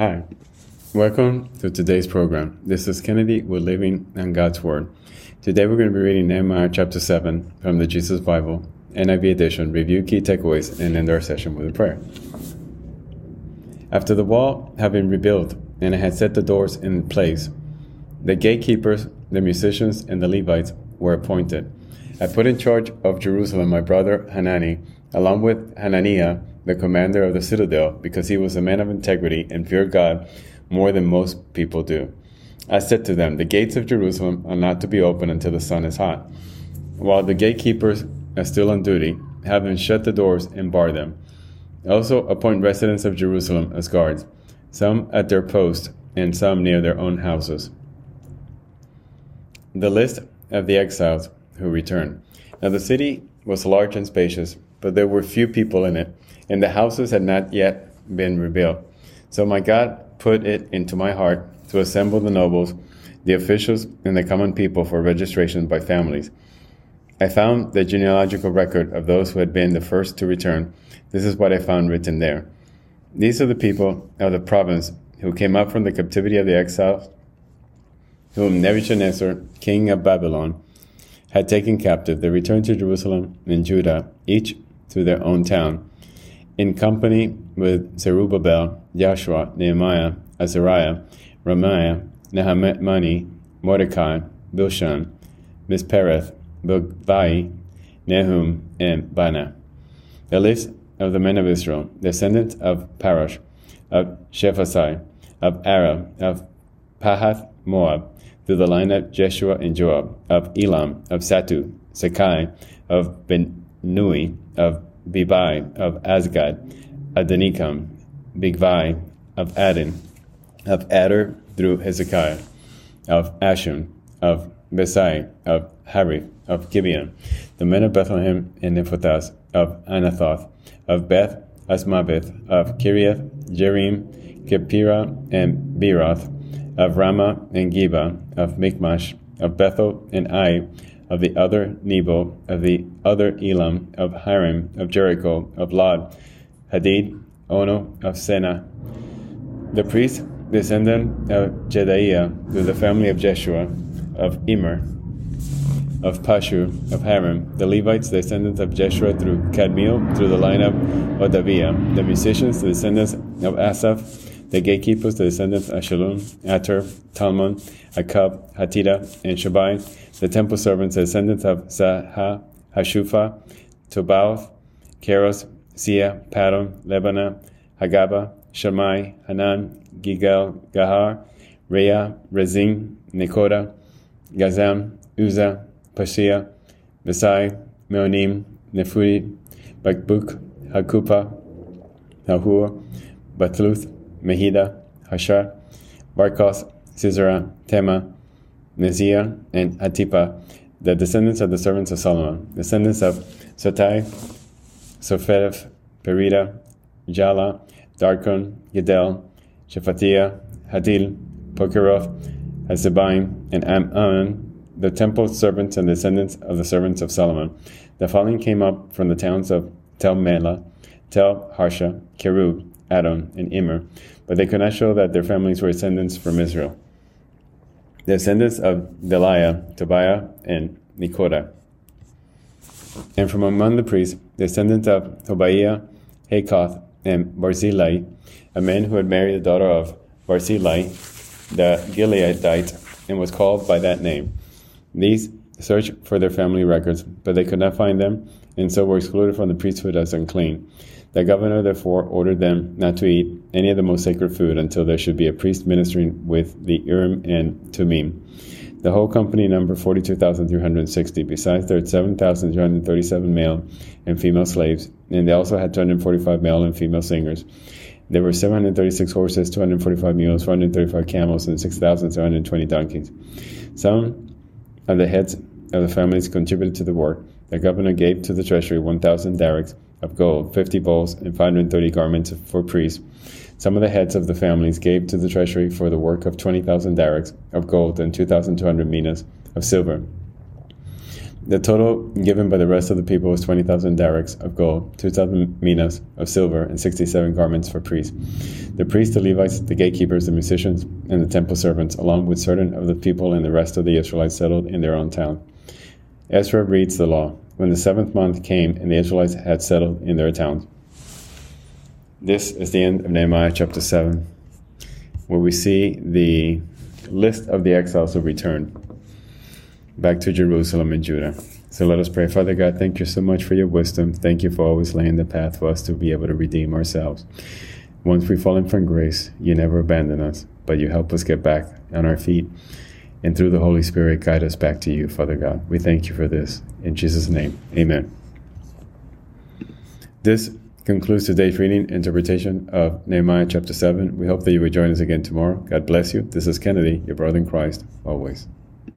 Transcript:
Hi, welcome to today's program. This is Kennedy with Living on God's Word. Today we're going to be reading Nehemiah chapter 7 from the Jesus Bible, NIV edition, review key takeaways, and end our session with a prayer. After the wall had been rebuilt and I had set the doors in place, the gatekeepers, the musicians, and the Levites were appointed. I put in charge of Jerusalem my brother Hanani, along with Hananiah, the commander of the citadel, because he was a man of integrity and feared God more than most people do. I said to them, The gates of Jerusalem are not to be opened until the sun is hot. While the gatekeepers are still on duty, have them shut the doors and bar them. Also appoint residents of Jerusalem as guards, some at their post and some near their own houses. The list of the exiles who returned. Now the city was large and spacious, but there were few people in it, and the houses had not yet been rebuilt. So my God put it into my heart to assemble the nobles, the officials, and the common people for registration by families. I found the genealogical record of those who had been the first to return. This is what I found written there. These are the people of the province who came up from the captivity of the exiles, whom Nebuchadnezzar, king of Babylon, had taken captive. They returned to Jerusalem and Judah, each to their own town in company with Zerubbabel, Joshua, Nehemiah, Azariah, Raamiah, Nahamani, Mordecai, Bilshan, Mispereth, Bilgai, Nehum, and Baanah. The list of the men of Israel, descendants of Parosh, of Shephasai, of Arah, of Pahath Moab, through the line of Jeshua and Joab, of Elam, of Zattu, Zakkai, of Binnui, of Bebai, of Azgad, Adonikam, Bigvai, of Adin, of Adar through Hezekiah, of Ashun, of Bezai, of Hariph, of Gibeon, the men of Bethlehem and Nephothas, of Anathoth, of Beth Azmaveth, of Kiriath, Jearim, Kephirah, and Beeroth, of Ramah and Geba, of Mikmash, of Bethel and Ai, of the other Nebo, of the other Elam, of Hiram, of Jericho, of Lod, Hadid, Ono, of Senaah. The priest, descendant of Jedaiah, through the family of Jeshua, of Immer, of Pashu, of Haram, the Levites, descendants of Jeshua through Kadmiel, through the line of Hodaviah, the musicians, the descendants of Asaph, the gatekeepers, the descendants of Shallum, Ater, Talmon, Akkub, Hatita, and Shobai, the temple servants, the descendants of Zaha, Hasupha, Tabbaoth, Keros, Zia, Padon, Lebanon, Hagaba, Shammai, Hanan, Gigel, Gahar, Rea, Rezin, Nekoda, Gazzam, Uzza, Paseah, Besai, Meunim, Nefui, Bakbuk, Hakupha, Nahur, Batluth, Mehida, Hashar, Barkos, Sisera, Temah, Neziah, and Hatipha, the descendants of the servants of Solomon, descendants of Sotai, Sophev, Perida, Jaala, Darkon, Giddel, Shephatiah, Hadil, Pokereth, Hazzebaim, and Amon, the temple servants and descendants of the servants of Solomon. The following came up from the towns of Tel Melah, Tel Harsha, Kerub, Addon, and Immer, but they could not show that their families were descendants from Israel. The descendants of Delaiah, Tobiah, and Nekoda. And from among the priests, the descendants of Tobiah, Hakoth, and Barzillai, a man who had married the daughter of Barzillai, the Gileadite, and was called by that name. These searched for their family records, but they could not find them, and so were excluded from the priesthood as unclean. The governor therefore ordered them not to eat any of the most sacred food until there should be a priest ministering with the Urim and Thummim. The whole company numbered 42,360. Besides, there were 7,337 male and female slaves, and they also had 245 male and female singers. There were 736 horses, 245 mules, 435 camels, and 6,720 donkeys. Some of the heads of the families contributed to the work. The governor gave to the treasury 1,000 darics of gold, 50 bowls, and 530 garments for priests. Some of the heads of the families gave to the treasury for the work of 20,000 darics of gold and 2,200 minas of silver. The total given by the rest of the people was 20,000 darics of gold, 2,000 minas of silver, and 67 garments for priests. The priests, the Levites, the gatekeepers, the musicians, and the temple servants, along with certain of the people and the rest of the Israelites, settled in their own town. Ezra reads the law. When the seventh month came and the Israelites had settled in their towns. This is the end of Nehemiah chapter 7, where we see the list of the exiles who returned back to Jerusalem and Judah. So let us pray. Father God, thank you so much for your wisdom. Thank you for always laying the path for us to be able to redeem ourselves. Once we've fallen from grace, you never abandon us, but you help us get back on our feet. And through the Holy Spirit, guide us back to you, Father God. We thank you for this. In Jesus' name, amen. This concludes today's reading interpretation of Nehemiah chapter 7. We hope that you will join us again tomorrow. God bless you. This is Kennedy, your brother in Christ, always.